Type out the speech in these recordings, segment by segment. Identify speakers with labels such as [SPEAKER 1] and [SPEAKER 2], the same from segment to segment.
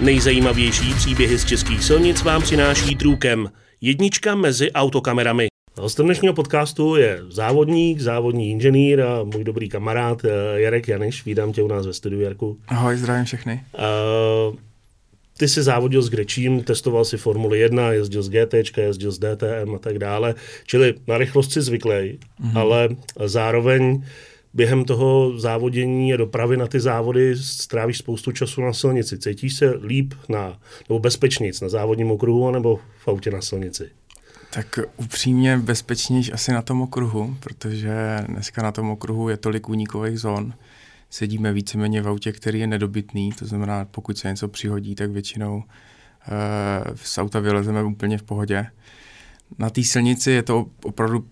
[SPEAKER 1] Nejzajímavější příběhy z českých silnic vám přináší Trůkem. Jednička mezi autokamerami. Hostem dnešního podcastu je závodník, závodní inženýr a můj dobrý kamarád eh, Jarek Janiš. Vídám tě u nás ve studiu, Jarku.
[SPEAKER 2] Ahoj, zdravím všechny. Uh,
[SPEAKER 1] ty jsi závodil s Grečím, testoval si Formuli 1, jezdil s GT, jezdil s DTM a tak dále. Čili na rychlost si zvyklý, mm-hmm. ale zároveň během toho závodění a dopravy na ty závody strávíš spoustu času na silnici. Cítíš se líp na, nebo bezpečnějc na závodním okruhu nebo v autě na silnici?
[SPEAKER 2] Tak upřímně bezpečnější asi na tom okruhu, protože dneska na tom okruhu je tolik únikových zón. Sedíme víceméně v autě, který je nedobytný, to znamená, pokud se něco přihodí, tak většinou uh, z auta vylezeme úplně v pohodě. Na té silnici je to opravdu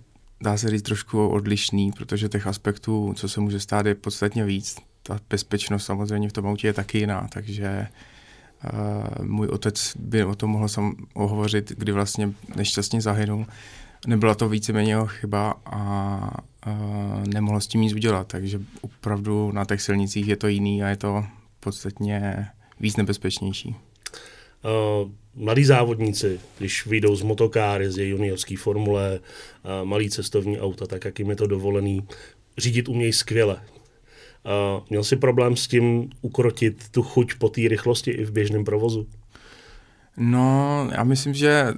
[SPEAKER 2] dá se říct, trošku odlišný, protože těch aspektů, co se může stát, je podstatně víc. Ta bezpečnost samozřejmě v tom autě je taky jiná, takže uh, můj otec by o tom mohl sam hovořit, kdy vlastně nešťastně zahynul. Nebyla to víceméně jeho chyba a uh, nemohl s tím nic udělat, takže opravdu na těch silnicích je to jiný a je to podstatně víc nebezpečnější.
[SPEAKER 1] Uh, mladí závodníci, když vyjdou z motokáry, z juniorské formule, uh, malý cestovní auta, tak jak jim je to dovolený, řídit umějí skvěle. Uh, měl jsi problém s tím ukrotit tu chuť po té rychlosti i v běžném provozu?
[SPEAKER 2] No, já myslím, že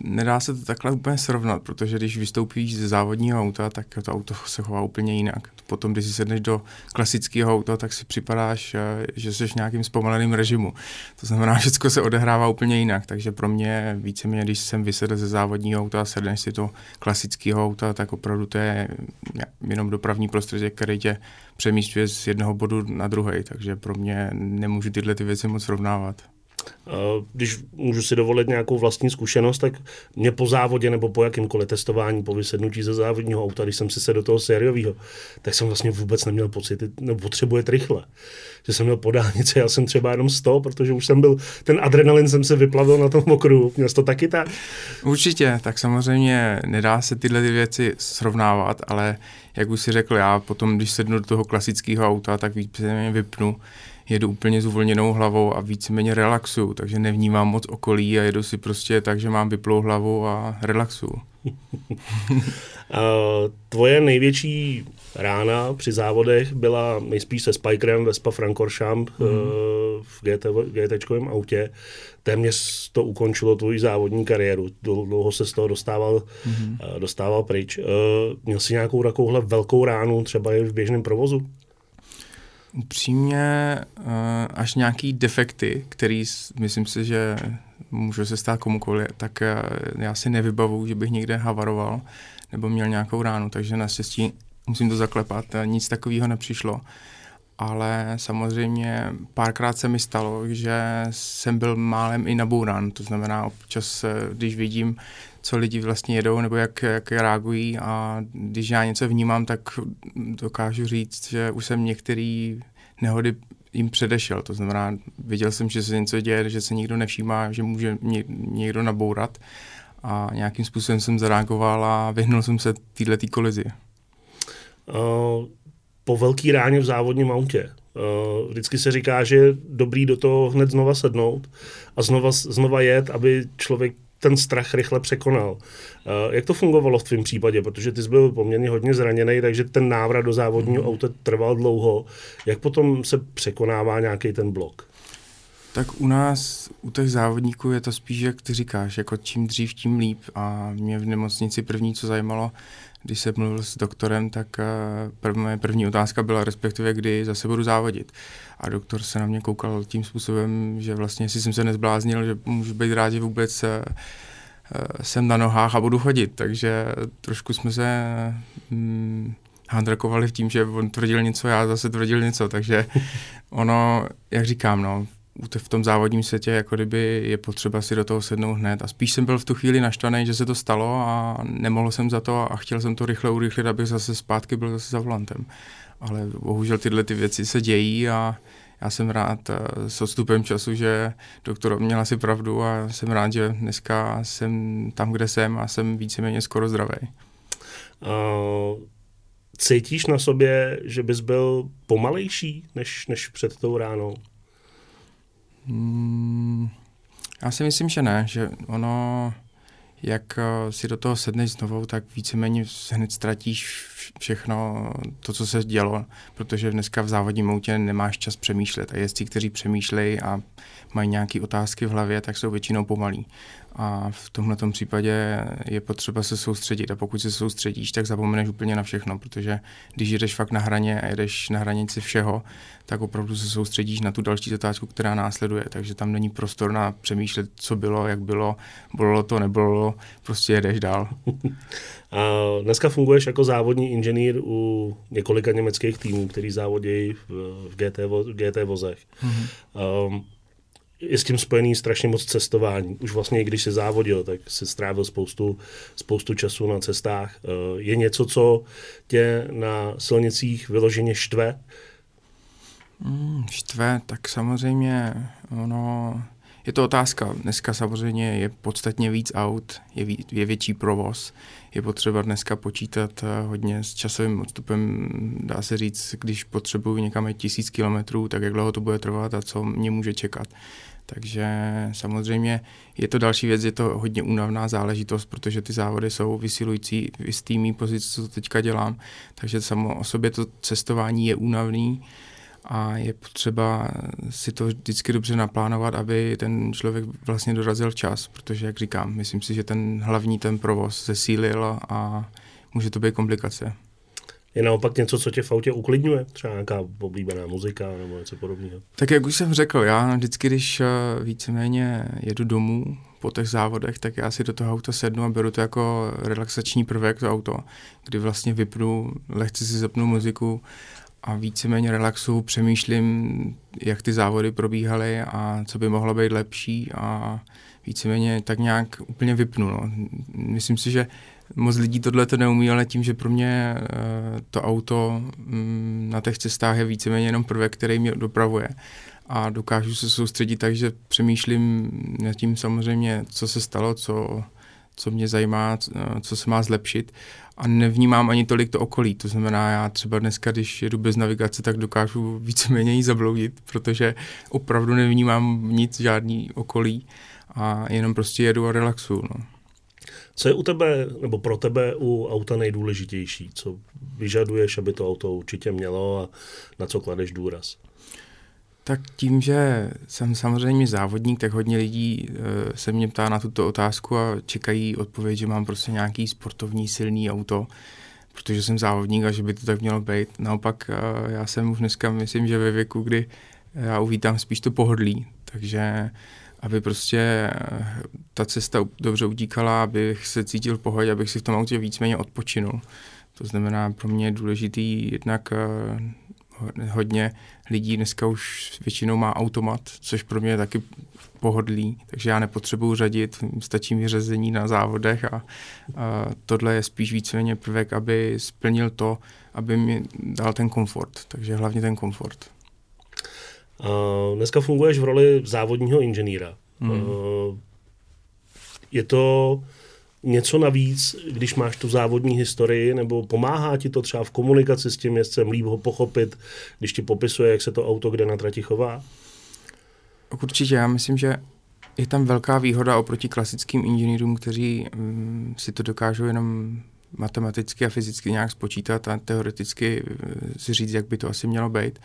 [SPEAKER 2] nedá se to takhle úplně srovnat, protože když vystoupíš ze závodního auta, tak to auto se chová úplně jinak. Potom, když si sedneš do klasického auta, tak si připadáš, eh, že jsi v nějakým zpomaleným režimu. To znamená, že všechno se odehrává úplně jinak, takže pro mě víceméně, když jsem vysedl ze závodního auta a sedneš si do klasického auta, tak opravdu to je jenom dopravní prostředí, který tě přemístuje z jednoho bodu na druhý, takže pro mě nemůžu tyhle ty věci moc srovnávat.
[SPEAKER 1] Když můžu si dovolit nějakou vlastní zkušenost, tak mě po závodě nebo po jakýmkoliv testování, po vysednutí ze závodního auta, když jsem si se do toho sériového, tak jsem vlastně vůbec neměl pocit, nebo potřebuje rychle. Že jsem měl po dálnici, já jsem třeba jenom 100, protože už jsem byl, ten adrenalin jsem se vyplavil na tom okruhu. Měl to taky tak?
[SPEAKER 2] Určitě, tak samozřejmě nedá se tyhle ty věci srovnávat, ale jak už si řekl, já potom, když sednu do toho klasického auta, tak víceméně vypnu jedu úplně s uvolněnou hlavou a víceméně relaxuju, takže nevnímám moc okolí a jedu si prostě tak, že mám vyplou hlavu a relaxuju.
[SPEAKER 1] Tvoje největší rána při závodech byla nejspíš se Spikerem Vespa Frankorchamp mm-hmm. v GT, GT autě. Téměř to ukončilo tvoji závodní kariéru. Dlouho se z toho dostával, mm-hmm. dostával pryč. Eh, měl jsi nějakou takovouhle velkou ránu třeba i v běžném provozu?
[SPEAKER 2] Upřímně až nějaký defekty, který myslím si, že může se stát komukoliv, tak eh, já si nevybavu, že bych někde havaroval nebo měl nějakou ránu, takže naštěstí musím to zaklepat, nic takového nepřišlo. Ale samozřejmě párkrát se mi stalo, že jsem byl málem i nabourán, to znamená občas, eh, když vidím, co lidi vlastně jedou nebo jak, jak reagují a když já něco vnímám, tak dokážu říct, že už jsem některý nehody jim předešel. To znamená, viděl jsem, že se něco děje, že se nikdo nevšímá, že může ně, někdo nabourat a nějakým způsobem jsem zareagoval a vyhnul jsem se této kolizi.
[SPEAKER 1] Uh, po velký ráně v závodním autě. Uh, vždycky se říká, že je dobrý do toho hned znova sednout a znova, znova jet, aby člověk ten strach rychle překonal. Eh, jak to fungovalo v tvém případě? Protože ty jsi byl poměrně hodně zraněný, takže ten návrat do závodního mm. auta trval dlouho. Jak potom se překonává nějaký ten blok?
[SPEAKER 2] Tak u nás, u těch závodníků je to spíš, jak ty říkáš, jako čím dřív, tím líp. A mě v nemocnici první, co zajímalo, když jsem mluvil s doktorem, tak eh, prv, moje první otázka byla respektive, kdy zase budu závodit. A doktor se na mě koukal tím způsobem, že vlastně, jestli jsem se nezbláznil, že můžu být rád, že vůbec eh, eh, jsem na nohách a budu chodit. Takže trošku jsme se hmm, handrakovali v tím, že on tvrdil něco, já zase tvrdil něco. Takže ono, jak říkám, no, v tom závodním světě jako kdyby je potřeba si do toho sednout hned. A spíš jsem byl v tu chvíli naštvaný, že se to stalo a nemohl jsem za to a chtěl jsem to rychle urychlit, abych zase zpátky byl zase za volantem. Ale bohužel tyhle ty věci se dějí a já jsem rád eh, s odstupem času, že doktor měl asi pravdu a jsem rád, že dneska jsem tam, kde jsem a jsem víceméně skoro zdravý. Uh,
[SPEAKER 1] cítíš na sobě, že bys byl pomalejší než, než před tou ránou?
[SPEAKER 2] Hmm, já si myslím, že ne, že ono, jak eh, si do toho sedneš znovu, tak víceméně hned ztratíš všechno to, co se dělo, protože dneska v závodním autě nemáš čas přemýšlet a jezdci, kteří přemýšlejí a mají nějaké otázky v hlavě, tak jsou většinou pomalí. A v tomhle případě je potřeba se soustředit a pokud se soustředíš, tak zapomeneš úplně na všechno, protože když jdeš fakt na hraně a jdeš na hranici všeho, tak opravdu se soustředíš na tu další otázku, která následuje. Takže tam není prostor na přemýšlet, co bylo, jak bylo, bylo to, prostě jedeš dál.
[SPEAKER 1] A dneska funguješ jako závodní inženýr u několika německých týmů, který závodí v, GT, v GT vozech. Mm-hmm. Um, je s tím spojený strašně moc cestování. Už vlastně, když jsi závodil, tak si strávil spoustu, spoustu času na cestách. Uh, je něco, co tě na silnicích vyloženě štve?
[SPEAKER 2] Mm, štve, tak samozřejmě ono je to otázka. Dneska samozřejmě je podstatně víc aut, je, ví, je větší provoz. Je potřeba dneska počítat eh, hodně s časovým odstupem. Dá se říct, když potřebuju někam tisíc kilometrů, tak jak dlouho to bude trvat a co mě může čekat. Takže samozřejmě je to další věc, je to hodně únavná záležitost, protože ty závody jsou vysilující v tými pozici, co teďka dělám. Takže samo o sobě to cestování je únavný a je potřeba si to vždycky dobře naplánovat, aby ten člověk vlastně dorazil včas, protože, jak říkám, myslím si, že ten hlavní ten provoz zesílil a může to být komplikace.
[SPEAKER 1] Je naopak něco, co tě v autě uklidňuje? Třeba nějaká oblíbená muzika nebo něco podobného?
[SPEAKER 2] Tak jak už jsem řekl, já vždycky, když eh, víceméně jedu domů po těch závodech, tak já si do toho auta sednu a beru to jako relaxační prvek, to auto, kdy vlastně vypnu, lehce si zapnu muziku a víceméně relaxu, přemýšlím, jak ty závody probíhaly a co by mohlo být lepší a víceméně tak nějak úplně vypnu. No. Myslím si, že moc lidí tohle to neumí, ale tím, že pro mě eh, to auto mm, na těch cestách je víceméně jenom prvek, který mě dopravuje a dokážu se soustředit tak, že přemýšlím nad tím samozřejmě, co se stalo, co, co mě zajímá, co se má zlepšit a nevnímám ani tolik to okolí. To znamená, já třeba dneska, když jedu bez navigace, tak dokážu víceméně jí zabloudit, protože opravdu nevnímám nic, žádný okolí a jenom prostě jedu a relaxuju. No.
[SPEAKER 1] Co je u tebe, nebo pro tebe u auta nejdůležitější? Co vyžaduješ, aby to auto určitě mělo a na co kladeš důraz?
[SPEAKER 2] Tak tím, že jsem samozřejmě závodník, tak hodně lidí e, se mě ptá na tuto otázku a čekají odpověď, že mám prostě nějaký sportovní silný auto, protože jsem závodník a že by to tak mělo být. Naopak e, já jsem už dneska, myslím, že ve věku, kdy já uvítám spíš to pohodlí, takže aby prostě eh, ta cesta dobře utíkala, abych se cítil v pohodě, abych si v tom autě víceméně odpočinul. To znamená, pro mě je důležitý jednak eh, hodně lidí dneska už většinou má automat, což pro mě je taky pohodlí, takže já nepotřebuji řadit, stačí mi řazení na závodech a, a tohle je spíš víceméně prvek, aby splnil to, aby mi dal ten komfort, takže hlavně ten komfort.
[SPEAKER 1] Uh, dneska funguješ v roli závodního inženýra. Hmm. Uh, je to něco navíc, když máš tu závodní historii, nebo pomáhá ti to třeba v komunikaci s tím jezdcem, líp ho pochopit, když ti popisuje, jak se to auto kde na trati chová?
[SPEAKER 2] Určitě, já myslím, že je tam velká výhoda oproti klasickým inženýrům, kteří um, si to dokážou jenom matematicky a fyzicky nějak spočítat a teoreticky eh, si říct, jak by to asi mělo být.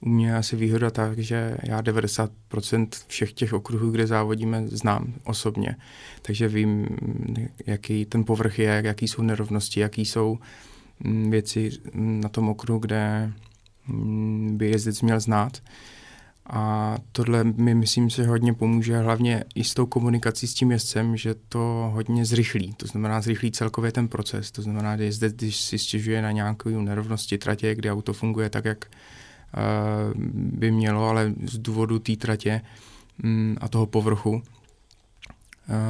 [SPEAKER 2] U mě je asi výhoda tak, že já 90% všech těch okruhů, kde závodíme, znám osobně. Takže vím, jaký ten povrch je, jaký jsou nerovnosti, jaký jsou mm, věci na tom okruhu, kde mm, by jezdec měl znát. A tohle mi myslím že hodně pomůže, hlavně i s tou komunikací s tím jezdcem, že to hodně zrychlí. To znamená zrychlí celkově ten proces. To znamená, že jezdec, když si stěžuje na nějakou nerovnosti tratě, kdy auto funguje tak, jak uh, by mělo, ale z důvodu té tratě um, a toho povrchu, uh,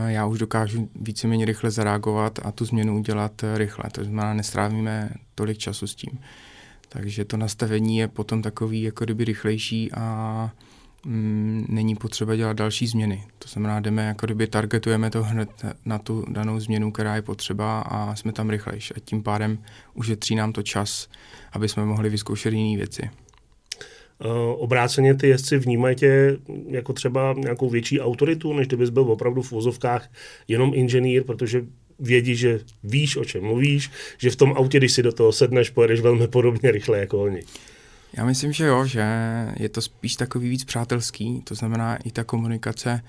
[SPEAKER 2] já už dokážu víceméně rychle zareagovat a tu změnu udělat rychle. To znamená, nestrávíme tolik času s tím. Takže to nastavení je potom takový jako kdyby rychlejší a mm, není potřeba dělat další změny. To znamená, jdeme jako kdyby targetujeme to hned na tu danou změnu, která je potřeba a jsme tam rychlejší. A tím pádem ušetří nám to čas, aby jsme mohli vyzkoušet jiné věci.
[SPEAKER 1] obráceně ty jezdci vnímají tě jako třeba nějakou větší autoritu, než kdybys byl opravdu v vozovkách jenom inženýr, protože vědí, že víš, o čem mluvíš, že v tom autě, když si do toho sedneš, pojedeš velmi podobně rychle jako oni.
[SPEAKER 2] Já myslím, že jo, že je to spíš takový víc přátelský, to znamená i ta komunikace,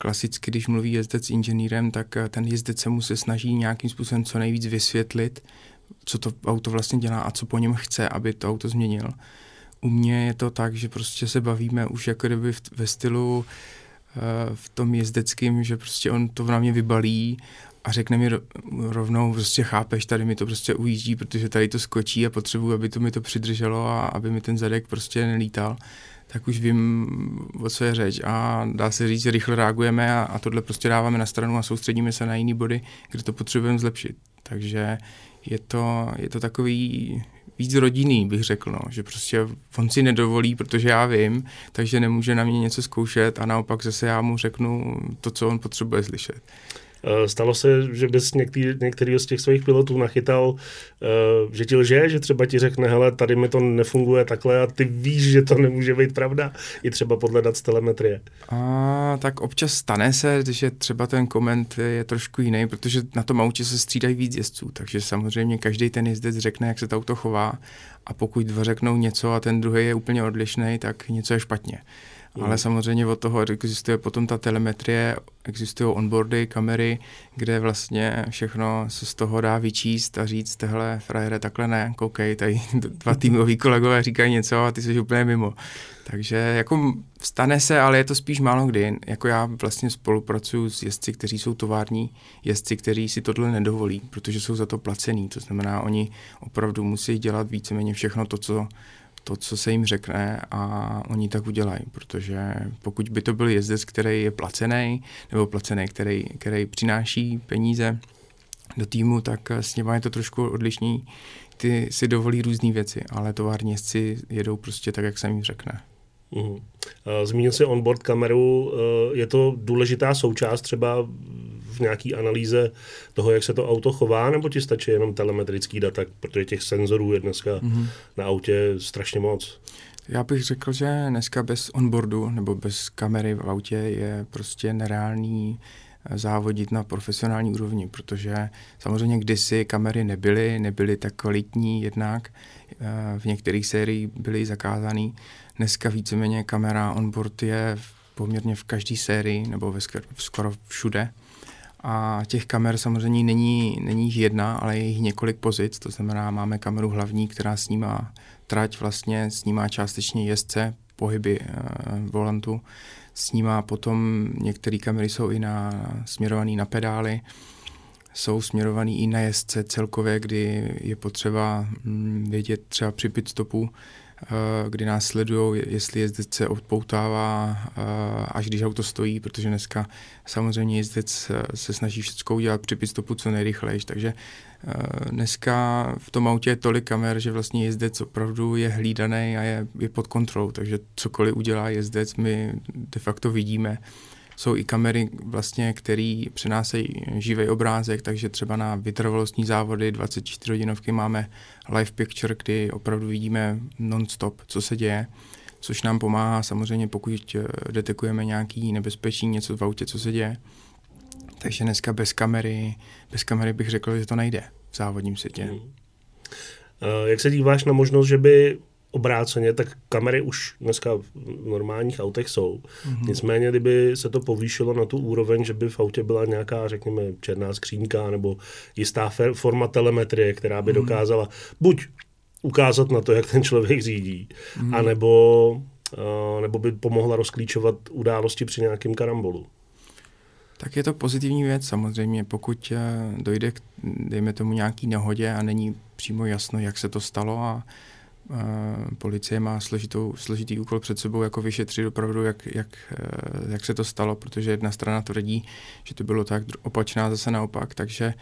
[SPEAKER 2] klasicky, když mluví jezdec s inženýrem, tak eh, ten jezdec se mu se snaží nějakým způsobem co nejvíc vysvětlit, co to auto vlastně dělá a co po něm chce, aby to auto změnil. U mě je to tak, že prostě se bavíme už jako kdyby ve stylu eh, v tom jezdeckým, že prostě on to na mě vybalí a řekne mi rovnou, prostě chápeš, tady mi to prostě ujíždí, protože tady to skočí a potřebuji, aby to mi to přidrželo a aby mi ten zadek prostě nelítal, tak už vím, o co je řeč a dá se říct, že rychle reagujeme a, a tohle prostě dáváme na stranu a soustředíme se na jiný body, kde to potřebujeme zlepšit. Takže je to, je to takový víc rodinný, bych řekl, no, že prostě on si nedovolí, protože já vím, takže nemůže na mě něco zkoušet a naopak zase já mu řeknu to, co on potřebuje slyšet.
[SPEAKER 1] Eh, stalo se, že bys některý, některý z těch svých pilotů nachytal, eh, že ti lže, že třeba ti řekne, hele, tady mi to nefunguje takhle a ty víš, že to nemůže být pravda, i třeba podle dat z telemetrie.
[SPEAKER 2] A, tak občas stane se, že třeba ten koment je trošku jiný, protože na tom autě se střídají víc jezdců, takže samozřejmě každý ten jezdec řekne, jak se to auto chová a pokud dva řeknou něco a ten druhý je úplně odlišný, tak něco je špatně. Mm. Ale samozřejmě od toho existuje potom ta telemetrie, existují onboardy, kamery, kde vlastně všechno se z toho dá vyčíst a říct, tehle frajere, takhle ne, koukej, tady dva týmoví kolegové říkají něco a ty jsi úplně mimo. Takže jako stane se, ale je to spíš málo kdy. Jako já vlastně spolupracuju s jezdci, kteří jsou tovární jezdci, kteří si tohle nedovolí, protože jsou za to placený. To znamená, oni opravdu musí dělat víceméně všechno to, co to, co se jim řekne a oni tak udělají, protože pokud by to byl jezdec, který je placený, nebo placený, který, který přináší peníze do týmu, tak s nimi je to trošku odlišný. Ty si dovolí různé věci, ale tovární jezdci jedou prostě tak, jak se jim řekne.
[SPEAKER 1] Uhum. Zmínil si onboard kameru, e, je to důležitá součást třeba v nějaký analýze toho, jak se to auto chová, nebo ti stačí jenom telemetrický data, protože těch senzorů je dneska mm-hmm. na autě strašně moc?
[SPEAKER 2] Já bych řekl, že dneska bez onboardu nebo bez kamery v autě je prostě nereálný eh, závodit na profesionální úrovni, protože samozřejmě kdysi kamery nebyly, nebyly tak kvalitní jednak, eh, v některých sériích byly zakázaný. Dneska víceméně kamera onboard je poměrně v každé sérii nebo ve skoro všude. A těch kamer samozřejmě není, není jich jedna, ale je jich několik pozic, to znamená, máme kameru hlavní, která snímá trať, vlastně snímá částečně jezdce, pohyby e, volantu, snímá potom, některé kamery jsou i na, směrované na pedály, jsou směrované i na jezdce celkově, kdy je potřeba mm, vědět třeba při pit stopu, Eh, kdy nás sledují, jestli jezdec se odpoutává, eh, až když auto stojí, protože dneska samozřejmě jezdec se snaží všechno udělat při pitstopu co nejrychlejší, takže eh, dneska v tom autě je tolik kamer, že vlastně jezdec opravdu je hlídaný a je, je pod kontrolou, takže cokoliv udělá jezdec, my de facto vidíme jsou i kamery, vlastně, které přenášejí živý obrázek, takže třeba na vytrvalostní závody 24 hodinovky máme live picture, kdy opravdu vidíme non-stop, co se děje, což nám pomáhá samozřejmě, pokud eh, detekujeme nějaký nebezpečí, něco v autě, co se děje. Takže dneska bez kamery, bez kamery bych řekl, že to nejde v závodním světě. Hmm.
[SPEAKER 1] Jak se díváš na možnost, že by obráceně, tak kamery už dneska v normálních autech jsou. Mm-hmm. Nicméně, kdyby se to povýšilo na tu úroveň, že by v autě byla nějaká, řekněme, černá skřínka nebo jistá forma telemetrie, která by mm-hmm. dokázala buď ukázat na to, jak ten člověk řídí, mm-hmm. anebo, uh, nebo by pomohla rozklíčovat události při nějakém karambolu.
[SPEAKER 2] Tak je to pozitivní věc samozřejmě, pokud eh, dojde k, dejme tomu, nějaký nehodě a není přímo jasno, jak se to stalo a policie má složitou, složitý úkol před sebou, jako vyšetřit opravdu, jak, jak, eh, jak se to stalo, protože jedna strana tvrdí, že to bylo tak, opačná zase naopak, takže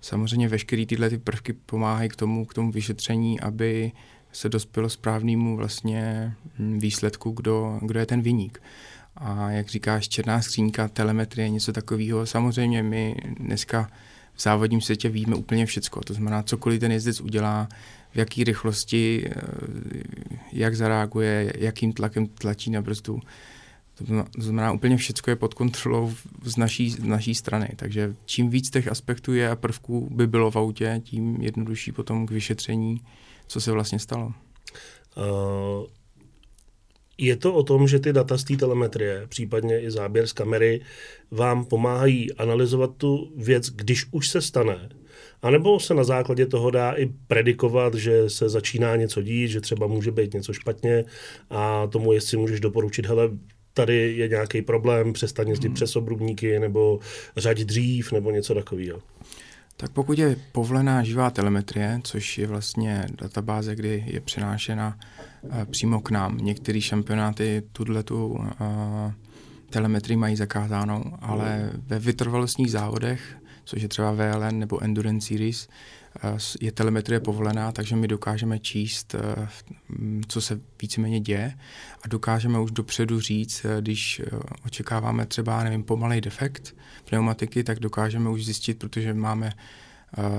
[SPEAKER 2] samozřejmě veškeré tyhle ty prvky pomáhají k tomu, k tomu vyšetření, aby se dospělo správnému vlastně hm, výsledku, kdo, kdo je ten viník. A jak říkáš, černá skřínka, telemetrie, něco takového. Samozřejmě my dneska v závodním světě víme úplně všecko. To znamená, cokoliv ten jezdec udělá, v jaký rychlosti, eh, jak zareaguje, jakým tlakem tlačí na brzdu. To znamená, úplně všechno je pod kontrolou z naší, z naší strany. Takže čím víc těch aspektů je a prvků by bylo v autě, tím jednodušší potom k vyšetření, co se vlastně stalo. Uh,
[SPEAKER 1] je to o tom, že ty data z té telemetrie, případně i záběr z kamery, vám pomáhají analyzovat tu věc, když už se stane, a nebo se na základě toho dá i predikovat, že se začíná něco dít, že třeba může být něco špatně a tomu jestli můžeš doporučit, hele, tady je nějaký problém, přestaň jezdit hmm. přes obrubníky nebo řať dřív nebo něco takového.
[SPEAKER 2] Tak pokud je povolená živá telemetrie, což je vlastně databáze, kdy je přenášena uh, přímo k nám. Některé šampionáty tuhle tu uh, telemetrii mají zakázánou, ale ve vytrvalostních závodech což je třeba VLN nebo Endurance Series, eh, je telemetrie povolená, takže my dokážeme číst, eh, co se víceméně děje a dokážeme už dopředu říct, eh, když očekáváme třeba, nevím, pomalej defekt pneumatiky, tak dokážeme už zjistit, protože máme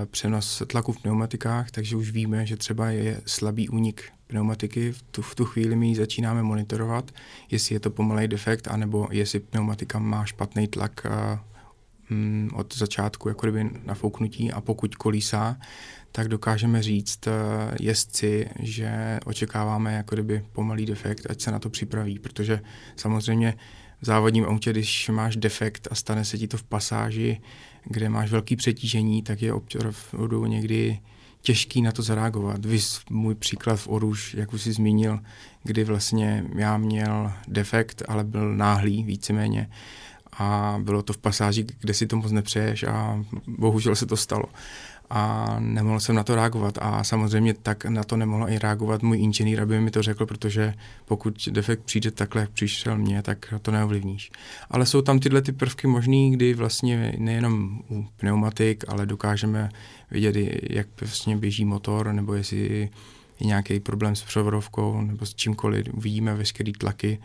[SPEAKER 2] přenos tlaku v pneumatikách, takže už víme, že třeba je slabý únik pneumatiky, v tu, v tu chvíli my ji začínáme monitorovat, jestli je to pomalej defekt, anebo jestli pneumatika má špatný tlak mm, od začátku jako kdyby nafouknutí a pokud kolísá, tak dokážeme říct uh, jezdci, že očekáváme jako kdyby pomalý defekt, ať se na to připraví, protože samozřejmě v závodním autě, když máš defekt a stane se ti to v pasáži, kde máš velký přetížení, tak je opravdu někdy těžký na to zareagovat. Vy můj příklad v Oruž, jak už jsi zmínil, kdy vlastně já měl defekt, ale byl náhlý víceméně a bylo to v pasáži, kde si to moc nepřeješ a bohužel se to stalo. A nemohl jsem na to reagovat a samozřejmě tak na to nemohl i reagovat můj inženýr, aby mi to řekl, protože pokud defekt přijde takhle, jak přišel mně, tak to neovlivníš. Ale jsou tam tyhle ty prvky možný, kdy vlastně nejenom u pneumatik, ale dokážeme vidět, jak vlastně běží motor, nebo jestli je nějaký problém s převodovkou, nebo s čímkoliv. Uvidíme veškeré tlaky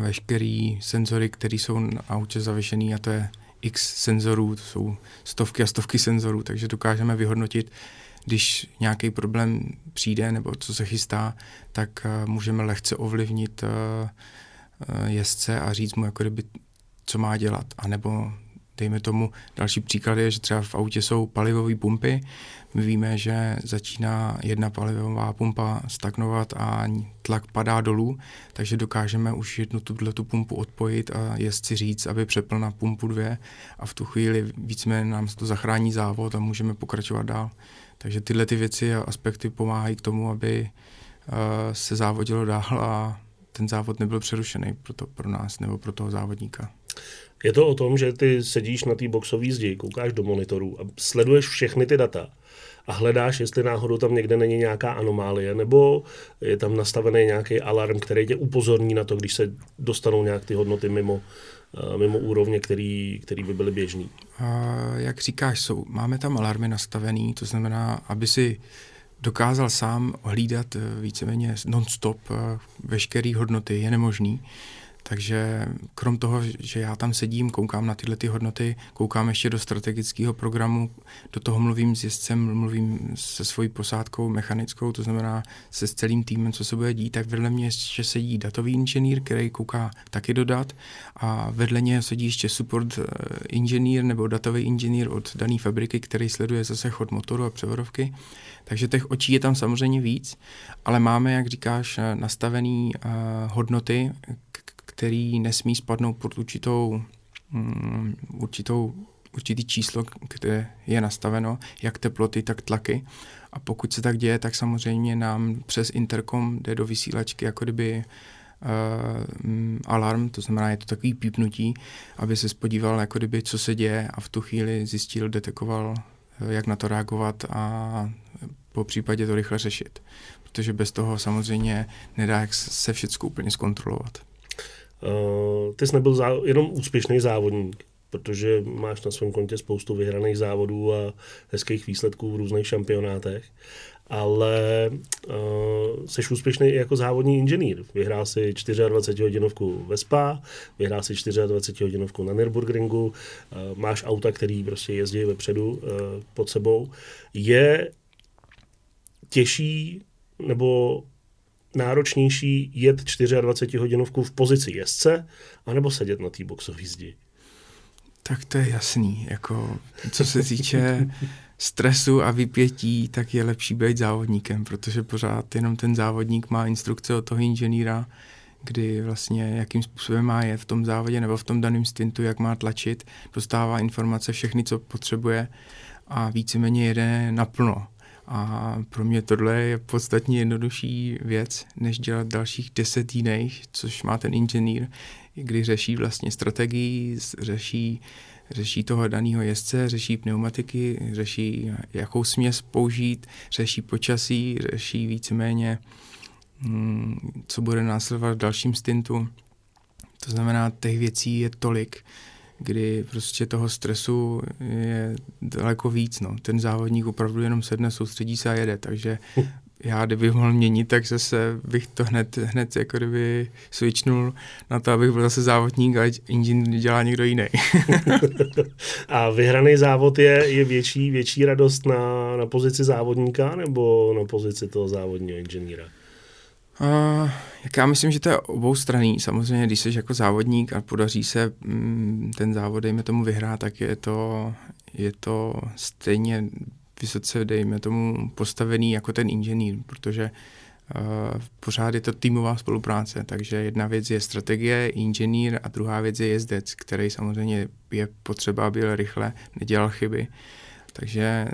[SPEAKER 2] veškerý senzory, které jsou na autě zavěšený a to je x senzorů, to jsou stovky a stovky senzorů, takže dokážeme vyhodnotit, když nějaký problém přijde nebo co se chystá, tak uh, můžeme lehce ovlivnit uh, jezdce a říct mu, jako kdyby, co má dělat. A nebo dejme tomu, další příklad je, že třeba v autě jsou palivové pumpy. My víme, že začíná jedna palivová pumpa stagnovat a tlak padá dolů, takže dokážeme už jednu tuhle tu pumpu odpojit a jezdci říct, aby přepl na pumpu dvě a v tu chvíli víceméně nám to zachrání závod a můžeme pokračovat dál. Takže tyhle ty věci a aspekty pomáhají k tomu, aby uh, se závodilo dál a ten závod nebyl přerušený pro, to, pro nás nebo pro toho závodníka.
[SPEAKER 1] Je to o tom, že ty sedíš na té boxové zdi, koukáš do monitoru a sleduješ všechny ty data a hledáš, jestli náhodou tam někde není nějaká anomálie, nebo je tam nastavený nějaký alarm, který tě upozorní na to, když se dostanou nějak ty hodnoty mimo, eh, mimo úrovně, který, který by byly běžný.
[SPEAKER 2] Jak říkáš, jsou, máme tam alarmy nastavený, to znamená, aby si dokázal sám hlídat eh, víceméně non-stop eh, veškeré hodnoty, je nemožný. Takže krom toho, že já tam sedím, koukám na tyhle ty hodnoty, koukám ještě do strategického programu, do toho mluvím s jezdcem, mluvím se svojí posádkou mechanickou, to znamená se s celým týmem, co se bude dít, tak vedle mě ještě sedí datový inženýr, který kouká taky do dat a vedle něj sedí ještě support eh, inženýr nebo datový inženýr od dané fabriky, který sleduje zase chod motoru a převodovky. Takže těch očí je tam samozřejmě víc, ale máme, jak říkáš, nastavené uh, hodnoty, který nesmí spadnout pod určitou, um, určitou určitý číslo, které je nastaveno, jak teploty, tak tlaky. A pokud se tak děje, tak samozřejmě nám přes interkom jde do vysílačky jako kdyby uh, alarm, to znamená, je to takový pípnutí, aby se spodíval, jako kdyby, co se děje a v tu chvíli zjistil, detekoval, eh, jak na to reagovat a po případě to rychle řešit. Protože bez toho samozřejmě nedá jak se všechno úplně zkontrolovat.
[SPEAKER 1] Uh, ty jsi nebyl zá- jenom úspěšný závodník. protože máš na svém kontě spoustu vyhraných závodů a hezkých výsledků v různých šampionátech ale uh, jsi úspěšný jako závodní inženýr. Vyhrál si 24 hodinovku ve Spa, vyhrál si 24 hodinovku na Nürburgringu, uh, máš auta, který prostě jezdí vepředu uh, pod sebou. Je těžší nebo náročnější jet 24 hodinovku v pozici jezdce, anebo sedět na té boxové zdi?
[SPEAKER 2] Tak to je jasný. Jako, co se týče stresu a vypětí, tak je lepší být závodníkem, protože pořád jenom ten závodník má instrukce od toho inženýra, kdy vlastně jakým způsobem má je v tom závodě nebo v tom daném stintu, jak má tlačit, dostává informace, všechny, co potřebuje a víceméně jede naplno. A pro mě tohle je podstatně jednodušší věc, než dělat dalších deset jiných, což má ten inženýr, kdy řeší vlastně strategii, řeší řeší toho daného jezdce, řeší pneumatiky, řeší jakou směs použít, řeší počasí, řeší víceméně, mm, co bude následovat v dalším stintu. To znamená, těch věcí je tolik, kdy prostě toho stresu je daleko víc. No. Ten závodník opravdu jenom sedne, soustředí se a jede, takže já kdybych mohl měnit, tak zase bych to hned, hned jako kdyby switchnul na to, abych byl zase závodník a inženýr dělá někdo jiný.
[SPEAKER 1] a vyhraný závod je, je větší, větší radost na, na pozici závodníka nebo na pozici toho závodního inženýra?
[SPEAKER 2] Uh, jak já myslím, že to je obou straný. Samozřejmě, když jsi jako závodník a podaří se mm, ten závod, dejme tomu, vyhrát, tak je to, je to stejně vysoce, dejme tomu, postavený jako ten inženýr, protože uh, pořád je to týmová spolupráce, takže jedna věc je strategie, inženýr a druhá věc je jezdec, který samozřejmě je potřeba, aby byl rychle, nedělal chyby. Takže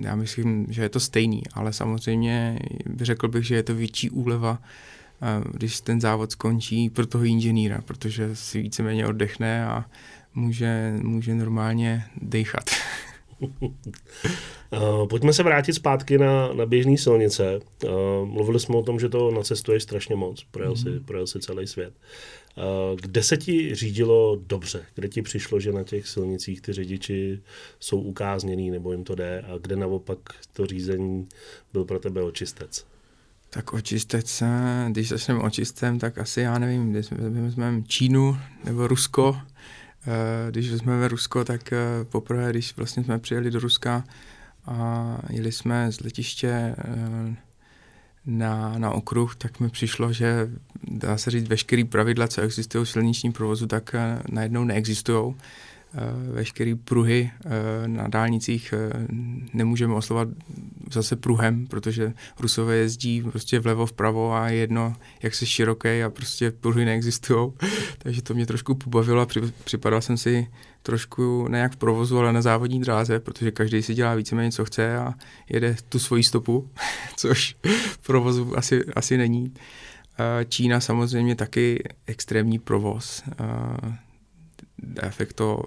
[SPEAKER 2] já myslím, že je to stejný, ale samozřejmě řekl bych, že je to větší úleva, eh, když ten závod skončí pro toho inženýra, protože si víceméně oddechne a může, může normálně dechat.
[SPEAKER 1] Eh, pojďme se vrátit zpátky na, na běžné silnice. Uh, mluvili jsme o tom, že to nacestuješ strašně moc, projel, mm. si, mhm. projel si celý svět. Uh, kde se ti řídilo dobře? Kde ti přišlo, že na těch silnicích ty řidiči jsou ukázněný nebo jim to jde a kde naopak to řízení byl pro tebe očistec?
[SPEAKER 2] Tak očistec, když začneme očistem, tak asi já nevím, když vezmeme Čínu nebo Rusko, Eh, když vezmeme Rusko, tak eh, poprvé, když vlastně jsme přijeli do Ruska a jeli jsme z letiště eh, na, na okruh, tak mi přišlo, že dá se říct, veškerý pravidla, co existují v silničním provozu, tak najednou neexistují. Eh, veškeré pruhy eh, na dálnicích eh, nemůžeme oslovat zase pruhem, protože Rusové jezdí prostě vlevo, vpravo a jedno, jak se široké a prostě pruhy neexistují. Takže to mě trošku pobavilo a připadal jsem si trošku ne jak v provozu, ale na závodní dráze, protože každý si dělá víceméně, co chce a jede tu svoji stopu, což v provozu asi, asi není. Čína samozřejmě taky extrémní provoz. Efekt to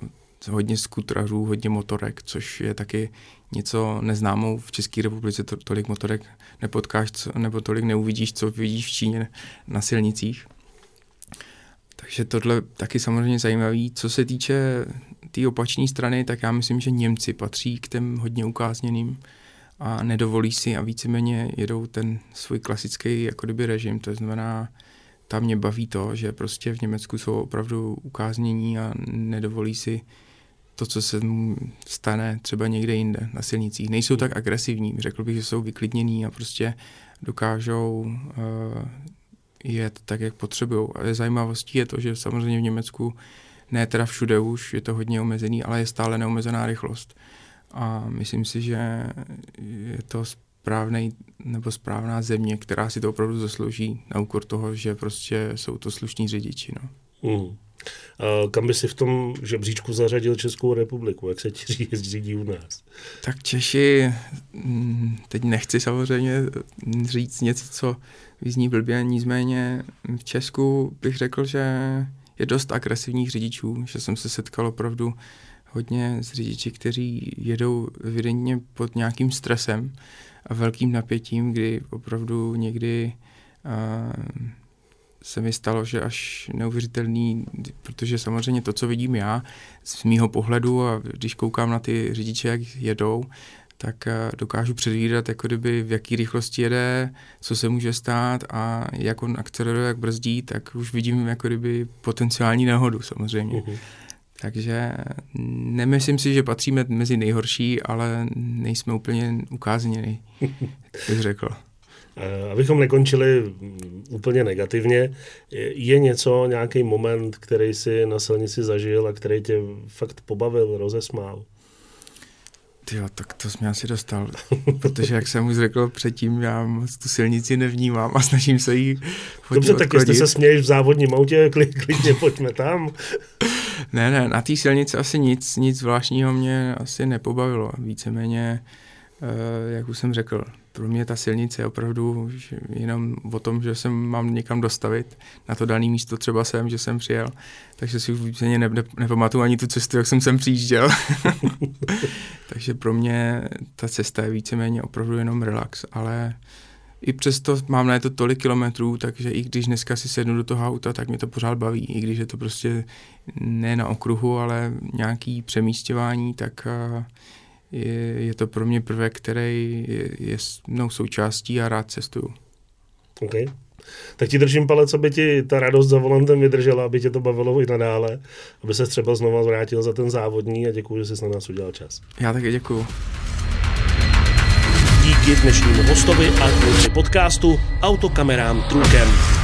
[SPEAKER 2] hodně skutrařů, hodně motorek, což je taky něco neznámou. V České republice to, tolik motorek nepotkáš, co, nebo tolik neuvidíš, co vidíš v Číně na silnicích. Takže tohle taky samozřejmě zajímavý. Co se týče té tý opačné strany, tak já myslím, že Němci patří k těm hodně ukázněným a nedovolí si a víceméně jedou ten svůj klasický jako kdyby režim, to znamená tam mě baví to, že prostě v Německu jsou opravdu ukáznění a nedovolí si to, co se stane třeba někde jinde na silnicích. Nejsou tak agresivní, řekl bych, že jsou vyklidnění a prostě dokážou uh, jet tak, jak potřebují. A zajímavostí je to, že samozřejmě v Německu ne teda všude už, je to hodně omezený, ale je stále neomezená rychlost. A myslím si, že je to správný nebo správná země, která si to opravdu zaslouží na úkor toho, že prostě jsou to slušní řidiči. No. Mm.
[SPEAKER 1] Kam by si v tom žebříčku zařadil Českou republiku? Jak se ti řídí u nás?
[SPEAKER 2] Tak Češi, mm, teď nechci samozřejmě říct něco, co vyzní blbě, nicméně v Česku bych řekl, že je dost agresivních řidičů, že jsem se setkal opravdu hodně s řidiči, kteří jedou evidentně pod nějakým stresem a velkým napětím, kdy opravdu někdy uh, se mi stalo, že až neuvěřitelný, protože samozřejmě to, co vidím já z mýho pohledu a když koukám na ty řidiče, jak jedou, tak dokážu předvídat, jako kdyby v jaký rychlosti jede, co se může stát a jak on akceleruje, jak brzdí, tak už vidím jako kdyby potenciální nehodu samozřejmě. Uh-huh. Takže nemyslím si, že patříme mezi nejhorší, ale nejsme úplně ukázněni, bych řekl.
[SPEAKER 1] Abychom nekončili úplně negativně, je něco, nějaký moment, který si na silnici zažil a který tě fakt pobavil, rozesmál?
[SPEAKER 2] Jo, tak to jsme asi dostal, protože jak jsem už řekl předtím, já moc tu silnici nevnímám a snažím se jí
[SPEAKER 1] Dobře, tak jestli se směješ v závodním autě, klidně pojďme tam.
[SPEAKER 2] ne, ne, na té silnici asi nic, nic zvláštního mě asi nepobavilo. Víceméně, eh, jak už jsem řekl, pro mě ta silnice je opravdu jenom o tom, že se mám někam dostavit na to dané místo, třeba jsem, že jsem přijel, takže si už ne, ne, nepamatuju ani tu cestu, jak jsem sem přijížděl. takže pro mě ta cesta je víceméně opravdu jenom relax, ale i přesto mám na to tolik kilometrů, takže i když dneska si sednu do toho auta, tak mě to pořád baví. I když je to prostě ne na okruhu, ale nějaký přemístěvání, tak uh, je, je to pro mě prvek, který je, je mnou součástí a rád cestuju.
[SPEAKER 1] OK. Tak ti držím palec, aby ti ta radost za volantem vydržela, aby tě to bavilo i nadále, aby se třeba znova vrátil za ten závodní a děkuji, že jsi na nás udělal čas.
[SPEAKER 2] Já taky děkuji.
[SPEAKER 3] Díky dnešnímu hostovi a tvůrci podcastu Autokamerám Trukem.